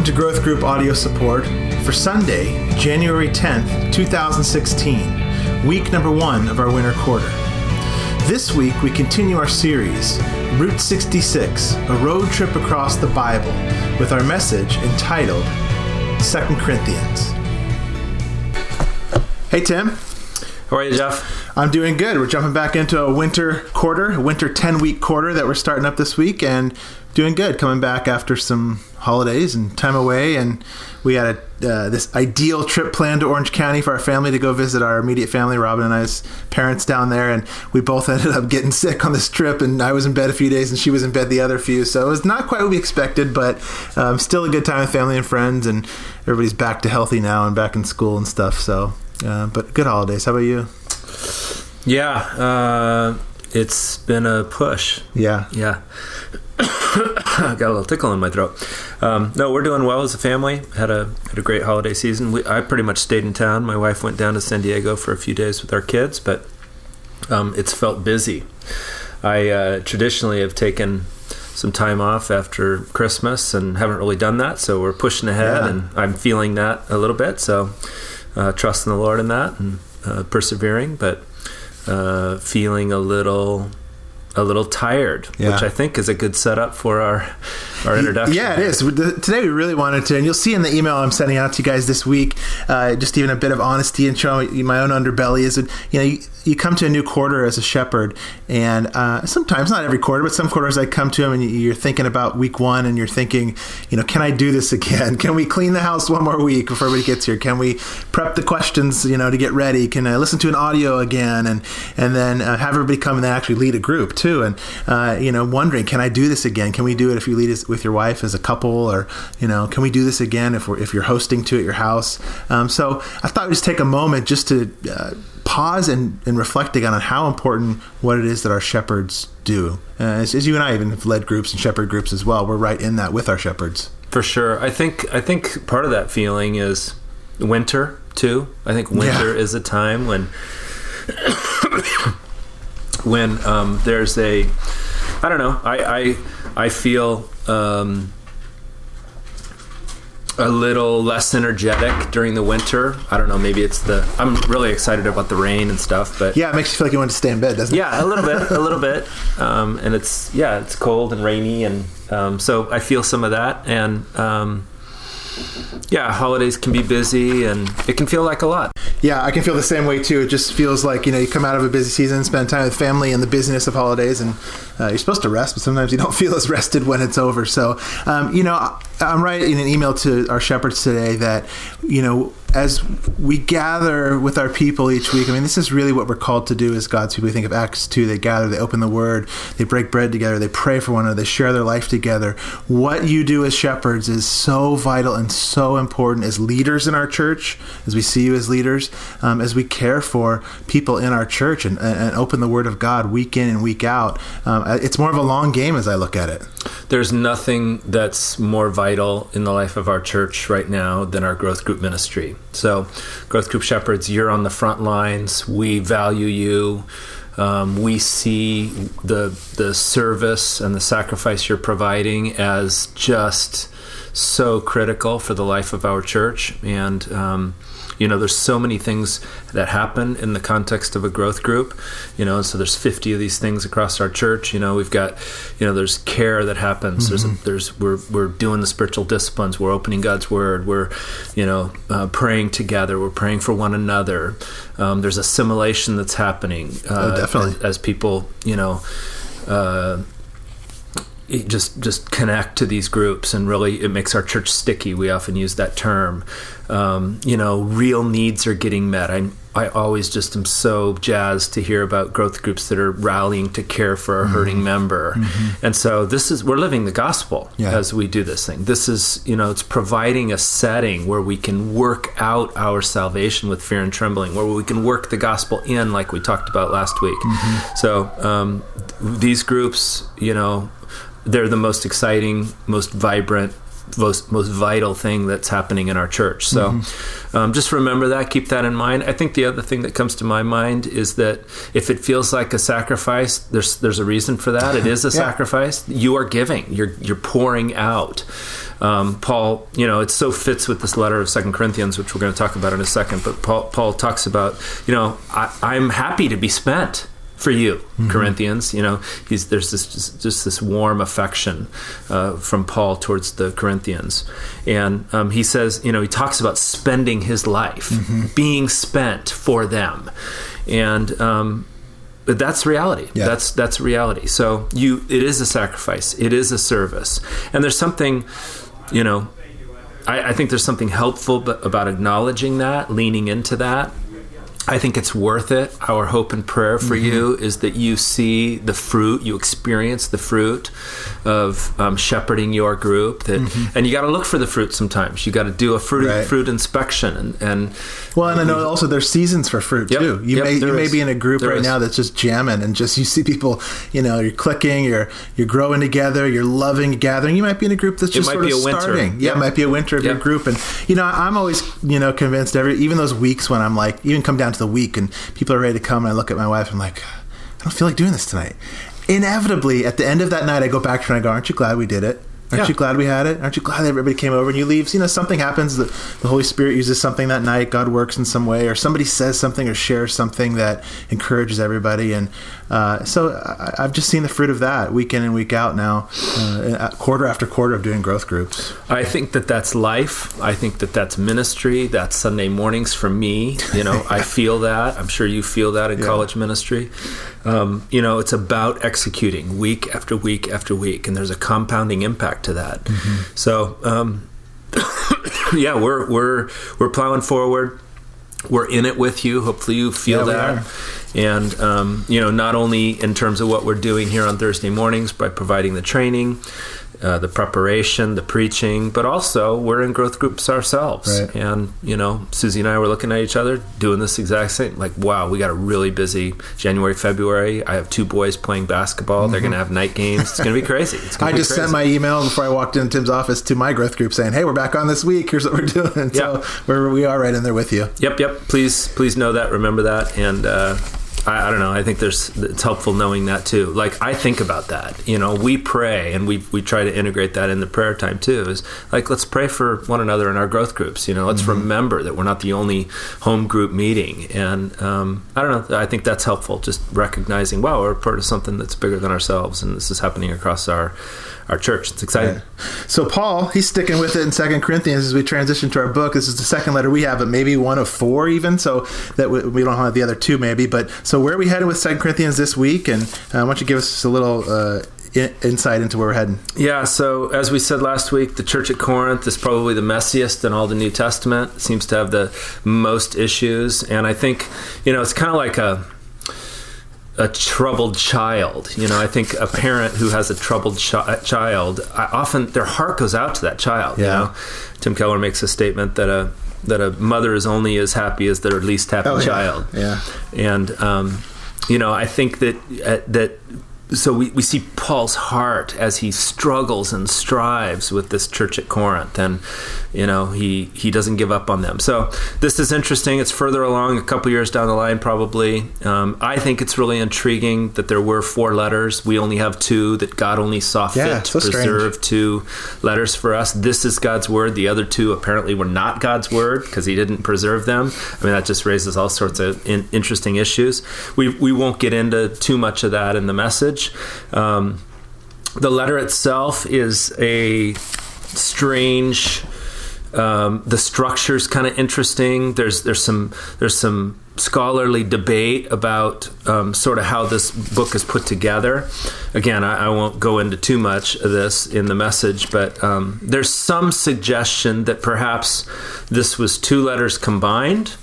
Welcome to Growth Group audio support for Sunday, January 10th, 2016, week number one of our winter quarter. This week we continue our series, Route 66 A Road Trip Across the Bible, with our message entitled 2 Corinthians. Hey, Tim. How are you, Jeff? I'm doing good. We're jumping back into a winter quarter, a winter 10 week quarter that we're starting up this week, and doing good. Coming back after some holidays and time away, and we had a, uh, this ideal trip planned to Orange County for our family to go visit our immediate family, Robin and I's parents down there, and we both ended up getting sick on this trip. And I was in bed a few days, and she was in bed the other few, so it was not quite what we expected, but um, still a good time with family and friends, and everybody's back to healthy now and back in school and stuff. So, uh, but good holidays. How about you? Yeah, uh, it's been a push. Yeah, Yeah. Got a little tickle in my throat. Um, no, we're doing well as a family. Had a had a great holiday season. We, I pretty much stayed in town. My wife went down to San Diego for a few days with our kids, but um, it's felt busy. I uh, traditionally have taken some time off after Christmas and haven't really done that, so we're pushing ahead, Yeah. and I'm feeling that a little bit. So uh, trusting the Lord in that and uh, persevering, but uh, feeling a little a little tired, Yeah. which I think is a good setup for our our introduction. Yeah, it is. Today we really wanted to, and you'll see in the email I'm sending out to you guys this week, uh, just even a bit of honesty and showing my own underbelly is, that, you know, you, you come to a new quarter as a shepherd, and uh, sometimes not every quarter, but some quarters I come to them, and you- you're thinking about week one, and you're thinking, you know, can I do this again? Can we clean the house one more week before everybody gets here? Can we prep the questions, you know, to get ready? Can I listen to an audio again, and and then uh, have everybody come and then actually lead a group too, and uh, you know, wondering, can I do this again? Can we do it if you lead us with your wife as a couple, or you know, can we do this again if we're if you're hosting to at your house? Um, so I thought we'd just take a moment just to uh, pause and, and reflecting on how important what it is that our shepherds do. Uh, as, as you and I even have led groups and shepherd groups as well, we're right in that with our shepherds. for sure. I think I think part of that feeling is winter too. I think winter Yeah. is a time when when um, there's a I don't know. I I, I feel um, a little less energetic during the winter. I don't know. Maybe it's the I'm really excited about the rain and stuff, but Yeah, it makes you feel like you want to stay in bed, doesn't it? yeah, a little bit, a little bit, um, and it's yeah, it's cold and rainy, and um, so I feel some of that, and um, yeah, holidays can be busy, and it can feel like a lot. Yeah, I can feel the same way too. It just feels like you know you come out of a busy season, spend time with family, and the busyness of holidays, and uh, you're supposed to rest, but sometimes you don't feel as rested when it's over. So, um, you know, I'm writing an email to our shepherds today that you know as we gather with our people each week. I mean, this is really what we're called to do as God's people. We think of Acts two. They gather, they open the Word, they break bread together, they pray for one another, they share their life together. What you do as shepherds is so vital and so important as leaders in our church, as we see you as leaders, um, as we care for people in our church and, and open the Word of God week in and week out. Um, it's more of a long game as I look at it. There's nothing that's more vital in the life of our church right now than our growth group ministry. So, growth group shepherds, you're on the front lines. We value you. Um, we see the the service and the sacrifice you're providing as just so critical for the life of our church. And um, you know, there's so many things that happen in the context of a growth group. You know, so there's 50 of these things across our church. You know, we've got, you know, there's care that happens. There's, a, there's, we're we're doing the spiritual disciplines. We're opening God's word. We're, you know, uh, praying together. We're praying for one another. Um, there's assimilation that's happening. Uh, Oh, definitely. as, as people, you know. Uh, just just connect to these groups and really it makes our church sticky. We often use that term. Um, you know real needs are getting met. I, I always just am so jazzed to hear about growth groups that are rallying to care for a hurting member. And so this is we're living the gospel Yeah. as we do this thing. This is you know it's providing a setting where we can work out our salvation with fear and trembling where we can work the gospel in like we talked about last week. So um, these groups you know they're the most exciting, most vibrant, most most vital thing that's happening in our church. So, um, just remember that. Keep that in mind. I think the other thing that comes to my mind is that if it feels like a sacrifice, there's there's a reason for that. It is a Yeah. sacrifice. You are giving. You're you're pouring out. um, Paul, you know, it so fits with this letter of Second Corinthians, which we're going to talk about in a second. But Paul, Paul talks about, you know, I, I'm happy to be spent for you, mm-hmm. Corinthians. You know, he's, there's this just, just this warm affection uh, from Paul towards the Corinthians, and um, he says, you know, he talks about spending his life, mm-hmm. being spent for them, and um, but that's reality. Yeah. That's that's reality. So you, it is a sacrifice. It is a service, and there's something, you know. I, I think there's something helpful about acknowledging that, leaning into that, I think it's worth it. Our hope and prayer for mm-hmm. you is that you see the fruit, you experience the fruit of um, shepherding your group. That, mm-hmm. and you got to look for the fruit. Sometimes you got to do a fruit right. fruit inspection. And, and well, and I know also there's seasons for fruit yep, too. You yep, may you may be in a group right is. now that's just jamming, and just you see people, you know, you're clicking, you're you're growing together, you're loving gathering. You might be in a group that's just sort of starting. Yeah, it might be a winter of your group, and you know, I'm always you know convinced every even those weeks when I'm like even come down to the week and people are ready to come and I look at my wife I'm like I don't feel like doing this tonight. Inevitably at the end of that night I go back to her and I go aren't you glad we did it Aren't yeah. you glad we had it? Aren't you glad everybody came over and you leave? You know, something happens. The, the Holy Spirit uses something that night. God works in some way, or somebody says something or shares something that encourages everybody. And uh, so I, have just seen the fruit of that week in and week out now, uh, quarter after quarter of doing growth groups. I think that that's life. I think that that's ministry. That's Sunday mornings for me. You know, I feel that. I'm sure you feel that in yeah. college ministry. Um, you know, it's about executing week after week after week, and there's a compounding impact to that. Mm-hmm. So, um, yeah, we're we're we're plowing forward. We're in it with you. Hopefully, you feel yeah, that. And um, you know, not only in terms of what we're doing here on Thursday mornings by providing the training, uh, the preparation, the preaching, but also we're in growth groups ourselves. Right. And, you know, Susie and I were looking at each other doing this exact same. Like, wow, we got a really busy January, February. I have two boys playing basketball. Mm-hmm. They're going to have night games. It's going to be crazy. I just crazy. sent my email before I walked into Tim's office to my growth group saying, hey, we're back on this week. Here's what we're doing. So we're, we are right in there with you. Yep, yep. Please, please know that. Remember that. And, uh, I, I, don't know. I think there's it's helpful knowing that too. Like I think about that. You know, we pray and we we try to integrate that in the prayer time too. Is like let's pray for one another in our growth groups. You know, let's mm-hmm. remember that we're not the only home group meeting. And um, I don't know. I think that's helpful. Just recognizing, wow, we're part of something that's bigger than ourselves, and this is happening across our our church. It's exciting. Right. So Paul, he's sticking with it in Second Corinthians as we transition to our book. This is the second letter we have, but maybe one of four even. So that we, we don't have the other two maybe. But so where are we headed with Second Corinthians this week? And uh, why don't you give us a little uh, insight into where we're heading. Yeah, so as we said last week, the church at Corinth is probably the messiest in all the New Testament. It seems to have the most issues, and I think you know it's kind of like a a troubled child. You know, I think a parent who has a troubled ch- child, I often their heart goes out to that child. Yeah. You know, Tim Keller makes a statement that a that a mother is only as happy as their least happy oh, child. Yeah. And um, you know, I think that uh, that so we, we see Paul's heart as he struggles and strives with this church at Corinth, and you know he he doesn't give up on them. So this is interesting. It's further along, a couple years down the line, probably. Um, I think it's really intriguing that there were four letters. We only have two. That God only saw fit yeah, to so preserve strange. two letters for us. This is God's word. The other two apparently were not God's word because He didn't preserve them. I mean that just raises all sorts of in, interesting issues. We we won't get into too much of that in the message Um, the letter itself is a strange. Um, the structure's kind of interesting. There's there's some there's some scholarly debate about um, sort of how this book is put together. Again, I, I, won't go into too much of this in the message, but um, there's some suggestion that perhaps this was two letters combined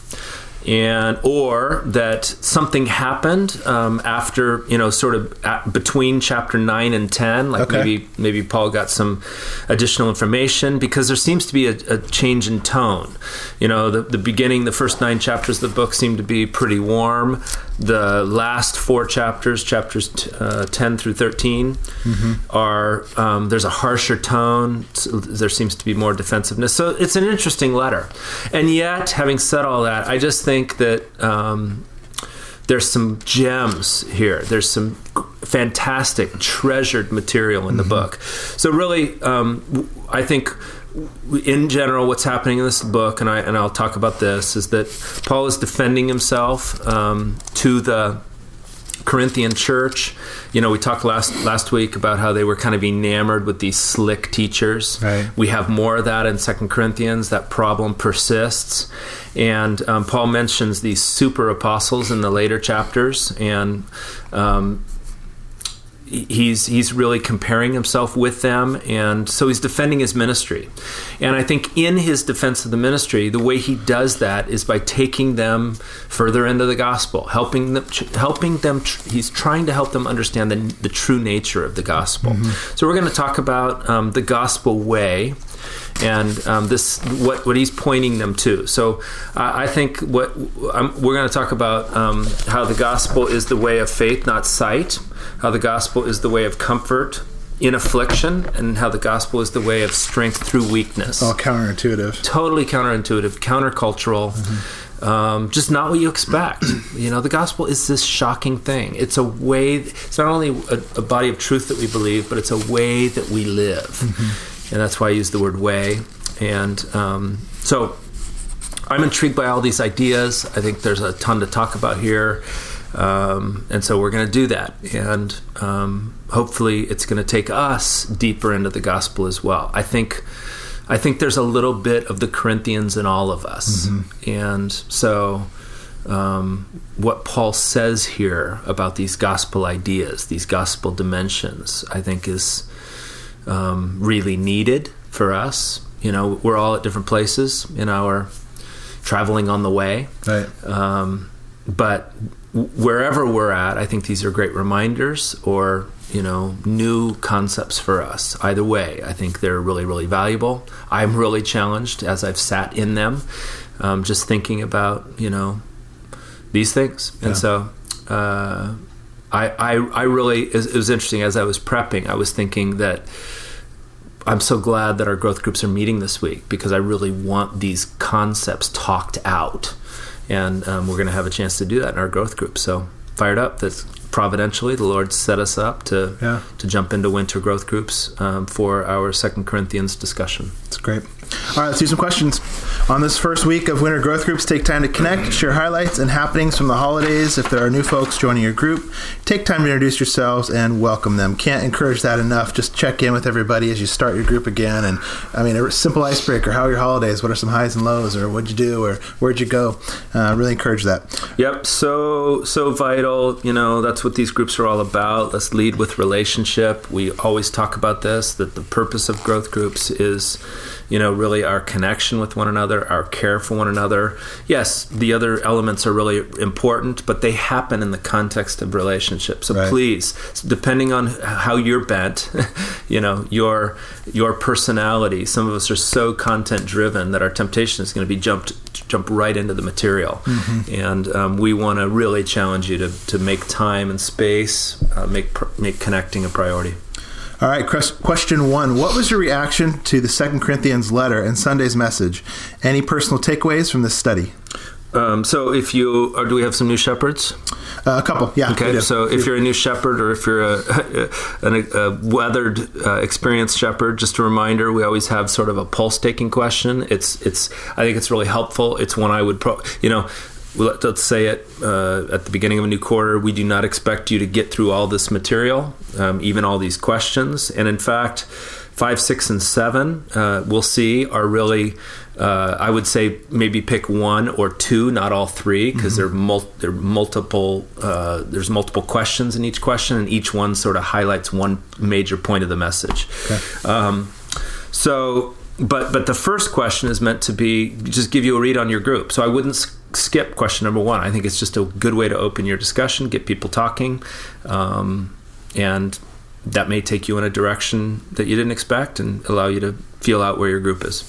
and or that something happened um, after you know sort of at, between chapter 9 and 10 like okay. maybe maybe paul got some additional information because there seems to be a, a change in tone you know the, the beginning the first nine chapters of the book seem to be pretty warm the last four chapters, chapters t- uh, 10 through 13, mm-hmm. are um, there's a harsher tone. There seems to be more defensiveness. So it's an interesting letter. And yet, having said all that, I just think that um, there's some gems here. There's some fantastic, treasured material in the book. So really, um, I think in general, what's happening in this book, and I and I'll talk about this, is that Paul is defending himself um, to the Corinthian church. You know, we talked last last week about how they were kind of enamored with these slick teachers. Right. We have more of that in Second Corinthians. That problem persists, and um, Paul mentions these super apostles in the later chapters, and um, he's he's really comparing himself with them and so he's defending his ministry and i think in his defense of the ministry the way he does that is by taking them further into the gospel helping them helping them he's trying to help them understand the, the true nature of the gospel mm-hmm. so we're going to talk about um, the gospel way and um, this what what he's pointing them to. So uh, I think what um, we're going to talk about um, how the gospel is the way of faith, not sight how the gospel is the way of comfort in affliction, and how the gospel is the way of strength through weakness. All counterintuitive. Totally counterintuitive, countercultural. Mm-hmm. Um, just not what you expect. you know, the gospel is this shocking thing. It's a way. It's not only a, a body of truth that we believe, but it's a way that we live, mm-hmm. And that's why I use the word way. And um, so, I'm intrigued by all these ideas. I think there's a ton to talk about here. Um, and so we're going to do that. And um, hopefully it's going to take us deeper into the gospel as well. I think. I think there's a little bit of the Corinthians in all of us. Mm-hmm. And so, um, what Paul says here about these gospel ideas, these gospel dimensions, I think is um, really needed for us. You know, we're all at different places in our traveling on the way. Right. Um, but wherever we're at, I think these are great reminders or you know new concepts for us. Either way, I think they're really really valuable. I'm really challenged as I've sat in them, um, just thinking about you know these things, and yeah. so. Uh, I, I, I really it was interesting as I was prepping. I was thinking that I'm so glad that our growth groups are meeting this week because I really want these concepts talked out and um, we're going to have a chance to do that in our growth group. So fired up that providentially the Lord set us up to yeah. to jump into winter growth groups um, for our Second Corinthians discussion. It's great. All right, let's do some questions. On this first week of winter growth groups, take time to connect, share highlights and happenings from the holidays. If there are new folks joining your group, take time to introduce yourselves and welcome them. Can't encourage that enough. Just check in with everybody as you start your group again. And I mean, a simple icebreaker how are your holidays? What are some highs and lows? Or what'd you do? Or where'd you go? Uh, really encourage that. Yep, so, so vital. You know, that's what these groups are all about. Let's lead with relationship. We always talk about this that the purpose of growth groups is you know, really our connection with one another, our care for one another. Yes, the other elements are really important, but they happen in the context of relationship. So right. please, depending on how you're bent, you know, your your personality. Some of us are so content driven that our temptation is going to be jumped jump right into the material, mm-hmm. and um, we want to really challenge you to to make time and space, uh, make make connecting a priority. All right, question one. What was your reaction to the Second Corinthians letter and Sunday's message? Any personal takeaways from this study? Um, so, if you or do we have some new shepherds? Uh, a couple, yeah. Okay, so if you're a new shepherd or if you're a, a, a weathered, uh, experienced shepherd, just a reminder: we always have sort of a pulse taking question. It's it's I think it's really helpful. It's one I would pro, you know let's say it uh, at the beginning of a new quarter, we do not expect you to get through all this material, um, even all these questions. And in fact, five, six, and seven, uh, we'll see, are really, uh, I would say, maybe pick one or two, not all three, because mm-hmm. they're, mul- they're multiple. Uh, there's multiple questions in each question, and each one sort of highlights one major point of the message. Okay. Um, so but but the first question is meant to be just give you a read on your group. So I wouldn't skip question number one. I think it's just a good way to open your discussion, get people talking, um, and that may take you in a direction that you didn't expect and allow you to feel out where your group is.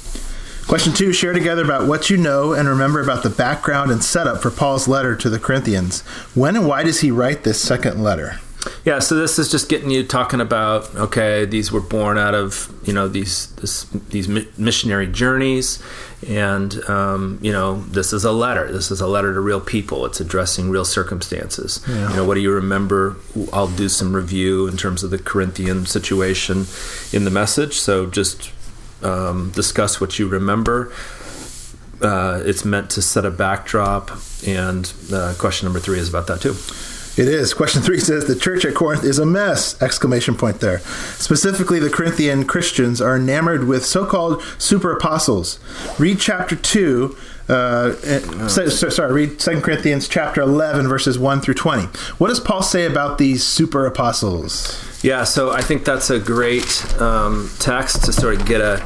Question two Share together about what you know and remember about the background and setup for Paul's letter to the Corinthians. When and why does he write this second letter? Yeah, so this is just getting you talking about okay, these were born out of you know these this, these missionary journeys, and um, you know this is a letter. This is a letter to real people. It's addressing real circumstances. Yeah. You know, what do you remember? I'll do some review in terms of the Corinthian situation in the message. So just um, discuss what you remember. Uh, it's meant to set a backdrop, and uh, question number three is about that too. It is. Question three says the church at Corinth is a mess! Exclamation point there. Specifically, the Corinthian Christians are enamored with so-called super apostles. Read chapter two. Uh, so, sorry, read Second Corinthians chapter eleven, verses one through twenty. What does Paul say about these super apostles? Yeah, so I think that's a great um, text to sort of get a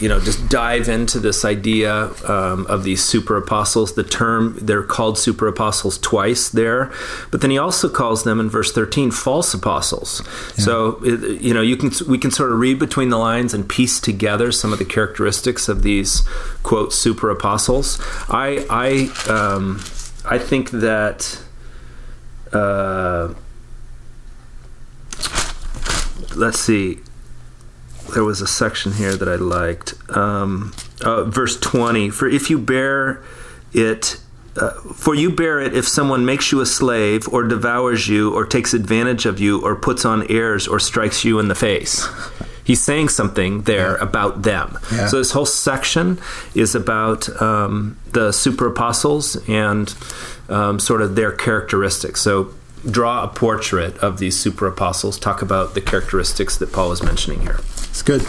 you know, just dive into this idea um, of these super apostles. The term, they're called super apostles twice there, but then he also calls them in verse 13 false apostles. Yeah. So, you know, you can, we can sort of read between the lines and piece together some of the characteristics of these, quote, super apostles. I, I, um, I think that, uh, let's see there was a section here that I liked. Um, uh, verse 20 For if you bear it, uh, for you bear it if someone makes you a slave, or devours you, or takes advantage of you, or puts on airs, or strikes you in the face. He's saying something there yeah. about them. Yeah. So this whole section is about um, the super apostles and um, sort of their characteristics. So draw a portrait of these super apostles. Talk about the characteristics that Paul is mentioning here. It's good.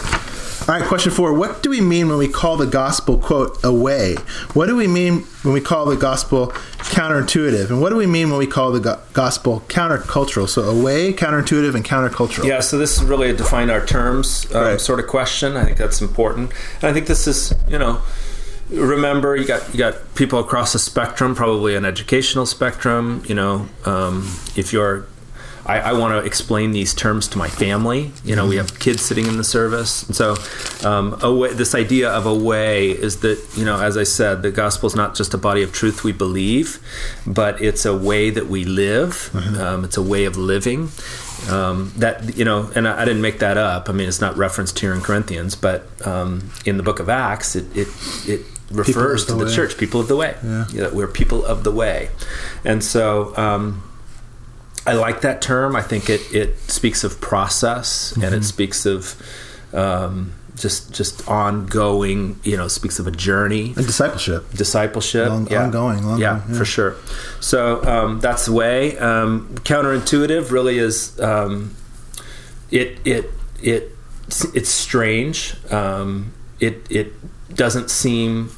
All right, question four. What do we mean when we call the gospel, quote, away? What do we mean when we call the gospel counterintuitive? And what do we mean when we call the go- gospel countercultural? So, away, counterintuitive, and countercultural. Yeah, so this is really a define our terms um, right. sort of question. I think that's important. And I think this is, you know, remember you got you got people across the spectrum, probably an educational spectrum. You know, um, if you're I, I want to explain these terms to my family. You know, we have kids sitting in the service, and so um, way, this idea of a way is that you know, as I said, the gospel is not just a body of truth we believe, but it's a way that we live. Mm-hmm. Um, it's a way of living. Um, that you know, and I, I, didn't make that up. I mean, it's not referenced here in Corinthians, but um, in the book of Acts, it it, it refers the to the way. church, people of the way. Yeah. You know, we're people of the way, and so um, I like that term. I think it it speaks of process mm-hmm. and it mm-hmm. speaks of um, just just ongoing. You know, speaks of a journey and discipleship. Discipleship, long, yeah. ongoing. Long yeah, yeah, for sure. So um, that's the way. Um, counterintuitive really is. Um, it it it it's strange. Um, it it doesn't seem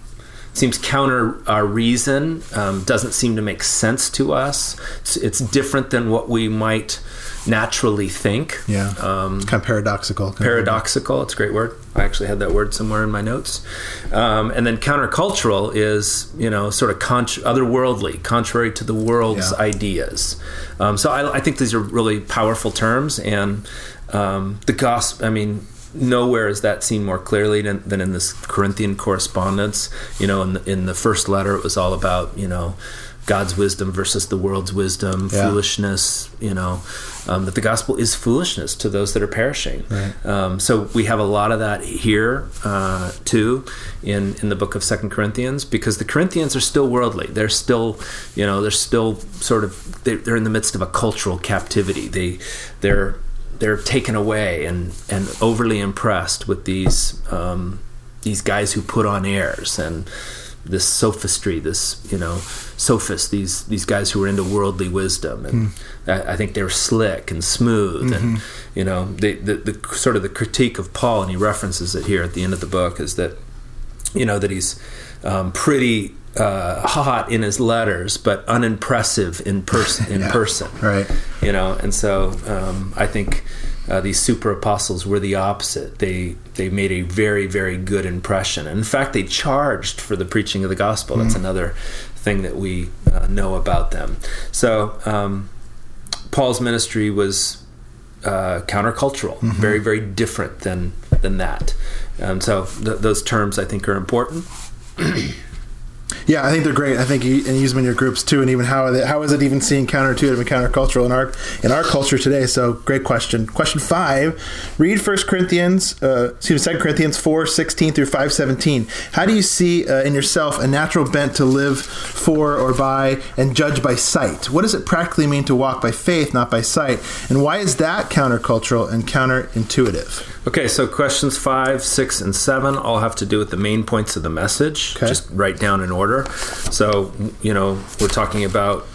seems counter our reason, um, doesn't seem to make sense to us. It's, it's, different than what we might naturally think. Yeah. Um, kind of paradoxical. Paradoxical, it's a great word. I actually had that word somewhere in my notes. Um, and then countercultural is, you know, sort of con- otherworldly, contrary to the world's yeah. ideas. Um, so I, I, think these are really powerful terms. And um, the gospel, I mean, nowhere is that seen more clearly than, than in this Corinthian correspondence. You know, in the, in the first letter, it was all about you know God's wisdom versus the world's wisdom, yeah. foolishness. You know, um, that the gospel is foolishness to those that are perishing. Right. Um, so we have a lot of that here uh, too in in the book of Second Corinthians because the Corinthians are still worldly. They're still, you know, they're still sort of they're, they're in the midst of a cultural captivity. They they're they're taken away and and overly impressed with these um, these guys who put on airs and this sophistry, this you know sophists, these these guys who are into worldly wisdom, and mm. I, I, think they're slick and smooth, mm-hmm. and you know they, the the sort of the critique of Paul, and he references it here at the end of the book, is that you know that he's um, pretty uh, hot in his letters, but unimpressive in person. In yeah, person, right? You know, and so um, I think uh, these super apostles were the opposite. They they made a very very good impression. And in fact, they charged for the preaching of the gospel. That's mm another thing that we uh, know about them. So um, Paul's ministry was uh, countercultural, mm-hmm. very very different than than that. Um, so th- those terms I think are important. Yeah, I think they're great. I think you and use them in your groups too, and even how they, how is it even seen counterintuitive and countercultural in our in our culture today? So great question. Question five: Read First Corinthians, uh, excuse me, Second Corinthians four sixteen through five seventeen. How do you see uh, in yourself a natural bent to live for or by and judge by sight? What does it practically mean to walk by faith, not by sight? And why is that countercultural and counterintuitive? Okay, so questions five, six, and seven all have to do with the main points of the message. Okay. Just write down in order. So, you know, we're talking about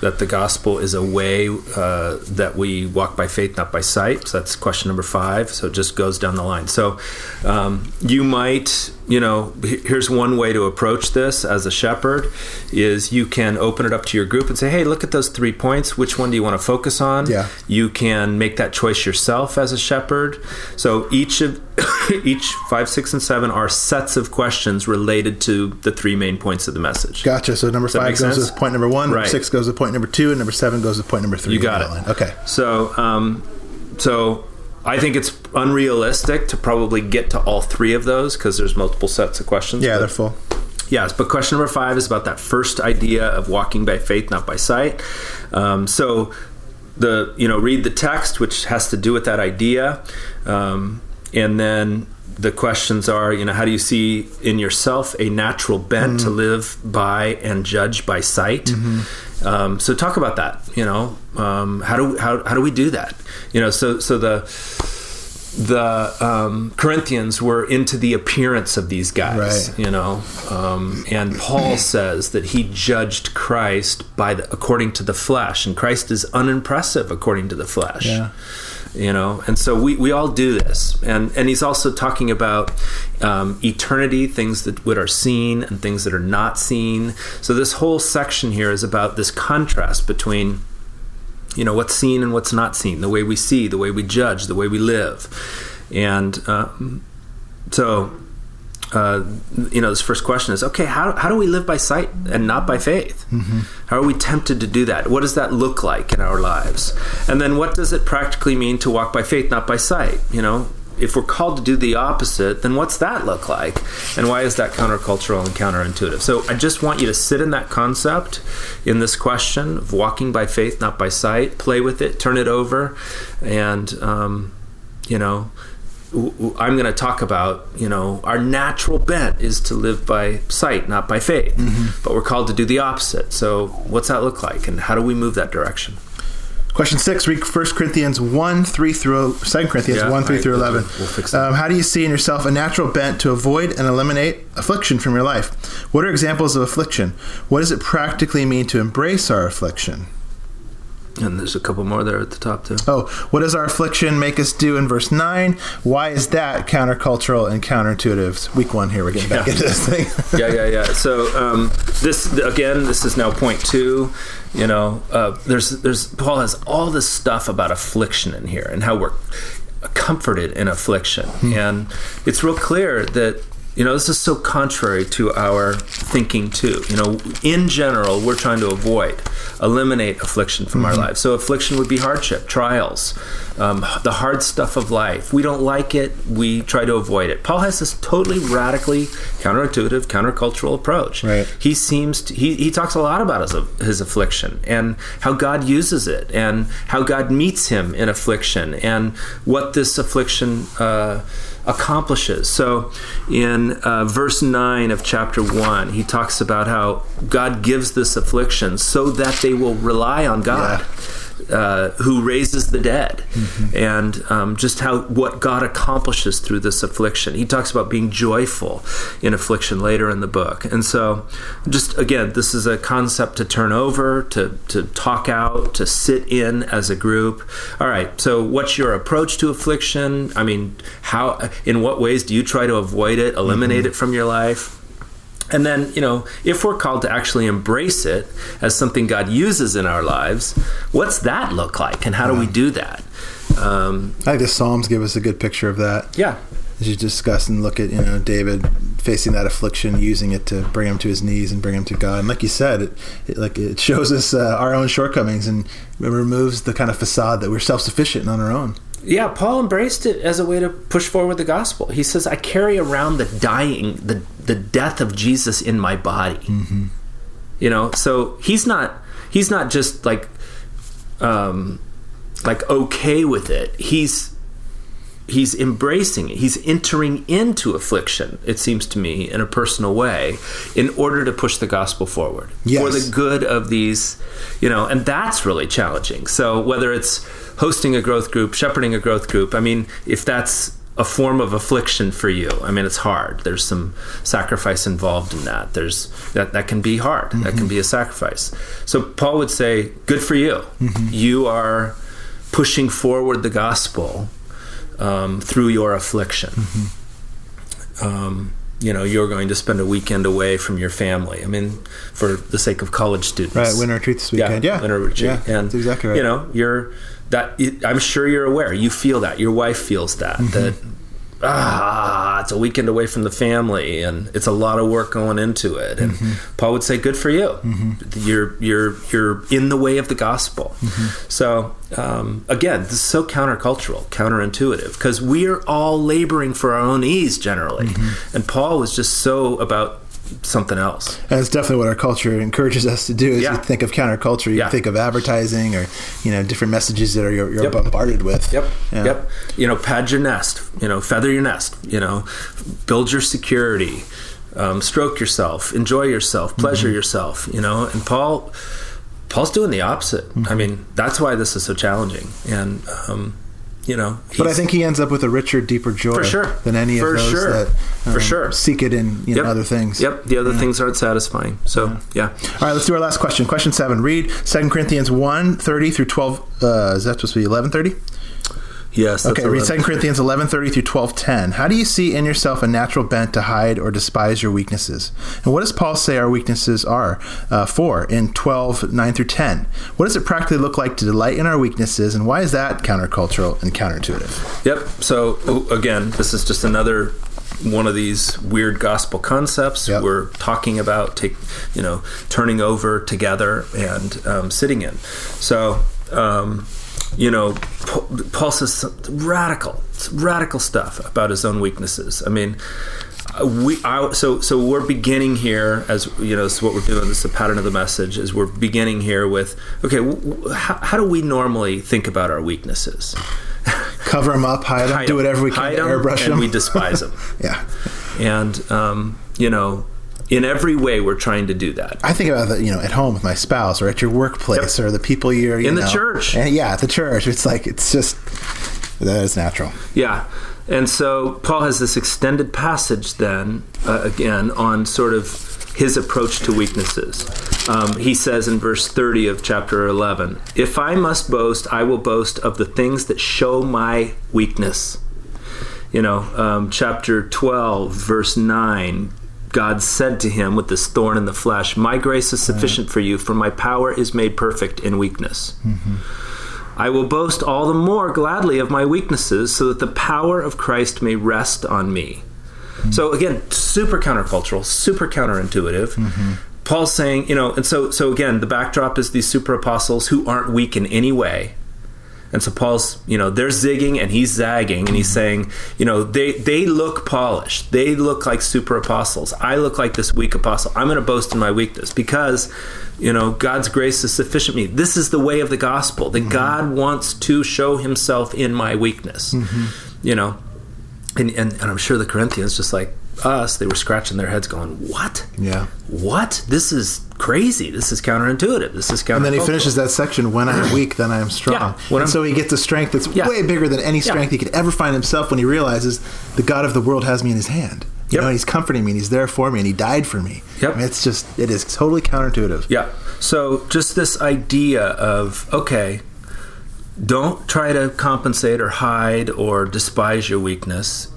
that the gospel is a way uh, that we walk by faith, not by sight. So that's question number five. So it just goes down the line. So um, you might, you know, here's one way to approach this as a shepherd: is you can open it up to your group and say, "Hey, look at those three points. Which one do you want to focus on?" Yeah. You can make that choice yourself as a shepherd. So each of each five, six, and seven are sets of questions related to the three main points of the message. Gotcha. So number five goes sense? with point number one. Right. six goes with point number two, and number seven goes to point number three. You got it. line. Okay. So, um, so I think it's unrealistic to probably get to all three of those because there's multiple sets of questions. Yeah, but- they're full. Yes, but question number five is about that first idea of walking by faith, not by sight. Um, so the you know read the text, which has to do with that idea, um, and then the questions are you know how do you see in yourself a natural bent to live by and judge by sight. Um, so talk about that. You know um, how do how, how do we do that? You know so so the the um, Corinthians were into the appearance of these guys, Right. you know, um, and Paul says that he judged Christ by the, according to the flesh, and Christ is unimpressive according to the flesh. Yeah. You know, and so we, we all do this, and and he's also talking about um, eternity, things that what are seen and things that are not seen. So this whole section here is about this contrast between you know what's seen and what's not seen the way we see the way we judge the way we live. And um, so uh, you know this first question is okay how, how do we live by sight and not by faith how are we tempted to do that what does that look like in our lives and then what does it practically mean to walk by faith not by sight you know if we're called to do the opposite, then what's that look like? And why is that countercultural and counterintuitive? So I just want you to sit in that concept in this question of walking by faith, not by sight. Play with it, turn it over, and um, you know. I'm going to talk about, you know, our natural bent is to live by sight, not by faith. But we're called to do the opposite. So, what's that look like, and how do we move that direction? Question six, read 1 Corinthians 1, 3 through 2 Corinthians Yeah, 1, 3 I- through 11. we'll fix that. Um, how do you see in yourself a natural bent to avoid and eliminate affliction from your life? What are examples of affliction? What does it practically mean to embrace our affliction? And there's a couple more there at the top too. Oh, what does our affliction make us do in verse 9? Why is that countercultural and counterintuitive? Week one here. We're getting back Yeah. into this thing. yeah, yeah, yeah. So um, this again, this is now point two. You know, uh, there's there's Paul has all this stuff about affliction in here and how we're comforted in affliction, and it's real clear that. You know, this is so contrary to our thinking, too. You know, in general, we're trying to avoid, eliminate affliction from our lives. So, affliction would be hardship, trials, um, the hard stuff of life. We don't like it, we try to avoid it. Paul has this totally radically counterintuitive, countercultural approach. Right. He seems to, he, he talks a lot about his, his affliction and how God uses it and how God meets him in affliction and what this affliction uh, accomplishes. So, in uh, verse 9 of chapter 1, he talks about how God gives this affliction so that they will rely on God. Uh, who raises the dead, and um, just how what God accomplishes through this affliction. He talks about being joyful in affliction later in the book, and so just again, this is a concept to turn over, to to talk out, to sit in as a group. All right, so what's your approach to affliction? I mean, how in what ways do you try to avoid it, eliminate it from your life? And then, you know, if we're called to actually embrace it as something God uses in our lives, what's that look like, and how do we do that? Um, I think the Psalms give us a good picture of that. yeah, As you discuss and look at, you know, David facing that affliction, using it to bring him to his knees and bring him to God. And like you said, it, it like it shows us uh, our own shortcomings and removes the kind of facade that we're self-sufficient on our own. Yeah, Paul embraced it as a way to push forward the gospel. He says, "I carry around the dying, the the death of Jesus in my body." Mm-hmm. You know, so he's not he's not just like um, like okay with it. He's he's embracing it. He's entering into affliction, it seems to me, in a personal way, in order to push the gospel forward Yes. for the good of these, you know, and that's really challenging. So whether it's hosting a growth group, shepherding a growth group, I mean, if that's a form of affliction for you, I mean, it's hard. There's some sacrifice involved in that. There's that that can be hard. That can be a sacrifice. So Paul would say, "Good for you. You are pushing forward the gospel." um, through your affliction. Um, you know, you're going to spend a weekend away from your family. I mean, for the sake of college students, Right, winter retreat this weekend. Yeah, yeah. winter retreat, Yeah, and that's exactly right. You know, you're that. I'm sure you're aware. You feel that. Your wife feels that. Mm-hmm. That ah, it's a weekend away from the family, and it's a lot of work going into it. And Mm-hmm. Paul would say, "Good for you. You're you're you're in the way of the gospel." Mm-hmm. So um, again, this is so countercultural, counterintuitive, because we're all laboring for our own ease generally, Mm-hmm. and Paul was just so about something else. And that's definitely what our culture encourages us to do. Is Yeah. you think of counterculture, you Yeah. think of advertising or you know different messages that are you're, you're Yep. bombarded with. Yep. Yeah. Yep. You know, pad your nest. You know, feather your nest. You know, build your security. Um, stroke yourself. Enjoy yourself. Pleasure yourself. You know, and Paul, Paul's doing the opposite. I mean, that's why this is so challenging. And um, you know, But I think he ends up with a richer, deeper joy For sure. than any For of those sure. that um, For sure. seek it in you know, Yep. other things. Yep. The other things aren't satisfying. So yeah. All right, let's do our last question. Question seven. Read 2 Corinthians 1, 30 through 12. Uh, is that supposed to be 11, 30? Yes. that's Okay, read 11. 2 Corinthians 11, 30 through 12, 10. How do you see in yourself a natural bent to hide or despise your weaknesses? And what does Paul say our weaknesses are uh, for in 12, 9 through 10? What does it practically look like to delight in our weaknesses, and why is that countercultural and counterintuitive? Yep. So again, this is just another one of these weird gospel concepts Yep. we're talking about, take you know, turning over together and um, sitting in. So. Um, you know, Paul says radical, radical stuff about his own weaknesses. I mean, we I, so so we're beginning here as you know this is what we're doing this is the pattern of the message is we're beginning here with okay w- w- how, how do we normally think about our weaknesses Cover them up, hide them, Hide do whatever we can Hide to 'em, airbrush and them. we despise them yeah. and um, you know in every way we're trying to do that I think about that, you know, at home with my spouse or at your workplace or the people you're you In the know- church. And yeah, at the church. It's like, it's just, that is natural. Yeah. And so Paul has this extended passage then, uh, again, on sort of his approach to weaknesses. Um, he says in verse 30 of chapter 11 If I must boast, I will boast of the things that show my weakness. You know, um, chapter 12, verse 9. God said to him with this thorn in the flesh, My grace is sufficient for you, for my power is made perfect in weakness. Mm-hmm. I will boast all the more gladly of my weaknesses so that the power of Christ may rest on me. Mm-hmm. So again, super countercultural, super counterintuitive. Mm-hmm. Paul's saying, you know, and so so again, the backdrop is these super apostles who aren't weak in any way. And so Paul's, you know, they're zigging and he's zagging and he's saying, you know, they they look polished. They look like super apostles. I look like this weak apostle. I'm going to boast in my weakness because, you know, God's grace is sufficient me. This is the way of the gospel. That mm-hmm. God wants to show himself in my weakness. Mm-hmm. You know, and, and and I'm sure the Corinthians just like us, they were scratching their heads going, "What? Yeah. What? This is crazy. This is counterintuitive. This is counter." And then he finishes that section, when I am weak, then I am strong. Yeah, when and I'm- so he gets a strength that's Yeah. way bigger than any Yeah. strength he could ever find himself when he realizes the God of the world has me in his hand. You Yep. know, he's comforting me and he's there for me and he died for me. Yep. I mean, it's just, it is totally counterintuitive. Yeah. So just this idea of okay, don't try to compensate or hide or despise your weakness.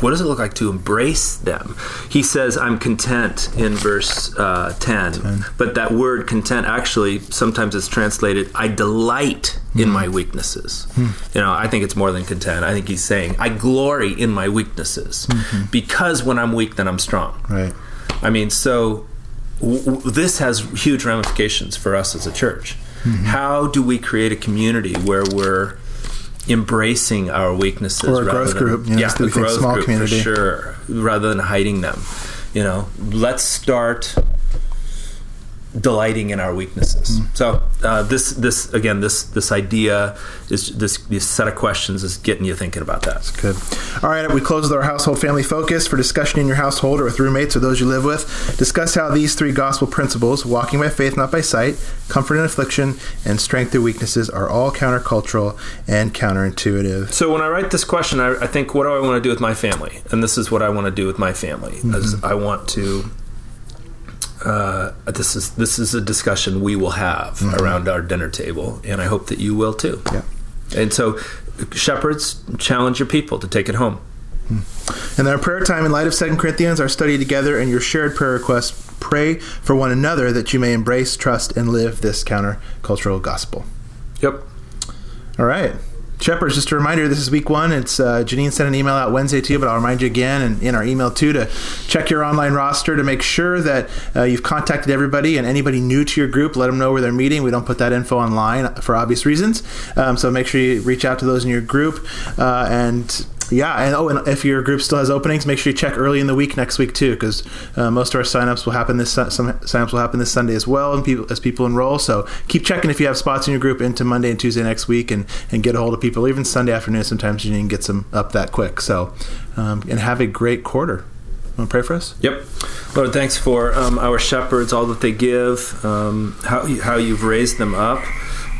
What does it look like to embrace them? He says, "I'm content" in verse uh, 10. But that word "content" actually sometimes it's translated, "I delight in hmm. my weaknesses." Hmm. You know, I think it's more than content. I think he's saying, "I glory in my weaknesses hmm. because when I'm weak, then I'm strong." Right. I mean, so w- w- this has huge ramifications for us as a church. How do we create a community where we're embracing our weaknesses Or a growth than- group, you know, yeah, a growth small group community. for sure, rather than hiding them. You know, let's start delighting in our weaknesses. Mm. So uh, this this again this this idea is this this set of questions is getting you thinking about that. Good. All right, we close with our household family focus for discussion in your household or with roommates or those you live with. Discuss how these three gospel principles, walking by faith, not by sight, comfort in affliction, and strength through weaknesses, are all countercultural and counterintuitive. So when I write this question, I, I think, what do I want to do with my family? And this is what I want to do with my family. Is I want to. Uh, this is this is a discussion we will have around our dinner table, and I hope that you will too. Yeah. And so, shepherds challenge your people to take it home. And our prayer time in light of 2 Corinthians, our study together, and your shared prayer requests, pray for one another that you may embrace, trust, and live this countercultural gospel. Yep. All right. Shepherds, just a reminder, this is week one. It's uh, Janine sent an email out Wednesday to you, but I'll remind you again and in our email too to check your online roster to make sure that uh, you've contacted everybody and anybody new to your group, let them know where they're meeting. We don't put that info online for obvious reasons. Um, so make sure you reach out to those in your group. Uh, and yeah, and oh, and if your group still has openings, make sure you check early in the week next week too, because uh, most of our signups will happen this some signups will happen this Sunday as well, and people as people enroll. So keep checking if you have spots in your group into Monday and Tuesday next week, and and get a hold of people. Even Sunday afternoon, sometimes you can get some up that quick. So um, and have a great quarter. Want to pray for us? Yep. Lord, thanks for um, our shepherds, all that they give, um, how, how you've raised them up.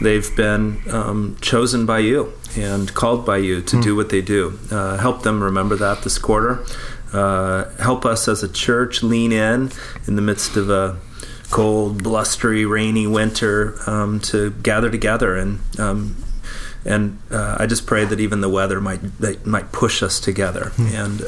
They've been um, chosen by you and called by you to do what they do. Uh, help them remember that this quarter. Uh, help us as a church lean in in the midst of a cold, blustery, rainy winter um, to gather together and um, and uh, I just pray that even the weather might might push us together and.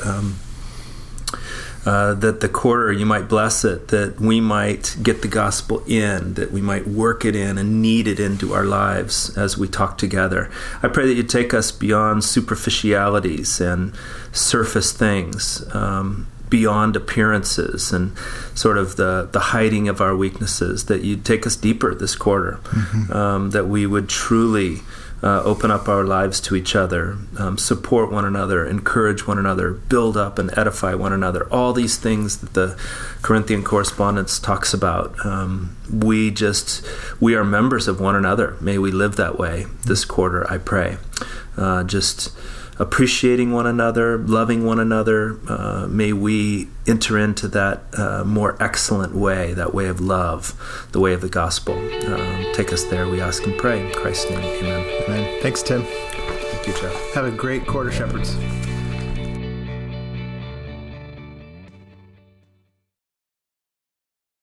Uh, that the quarter you might bless it, that we might get the gospel in, that we might work it in and knead it into our lives as we talk together. I pray that you take us beyond superficialities and surface things. Um, beyond appearances and sort of the, the hiding of our weaknesses, that you'd take us deeper this quarter, um, that we would truly uh, open up our lives to each other, um, support one another, encourage one another, build up and edify one another. All these things that the Corinthian correspondence talks about. Um, we just, we are members of one another. May we live that way this quarter, I pray. Uh, just appreciating one another, loving one another. Uh, may we enter into that uh, more excellent way, that way of love, the way of the gospel. Um, take us there, we ask and pray. In Christ's name, amen. Amen. Thanks, Tim. Thank you, Jeff. Have a great quarter, shepherds.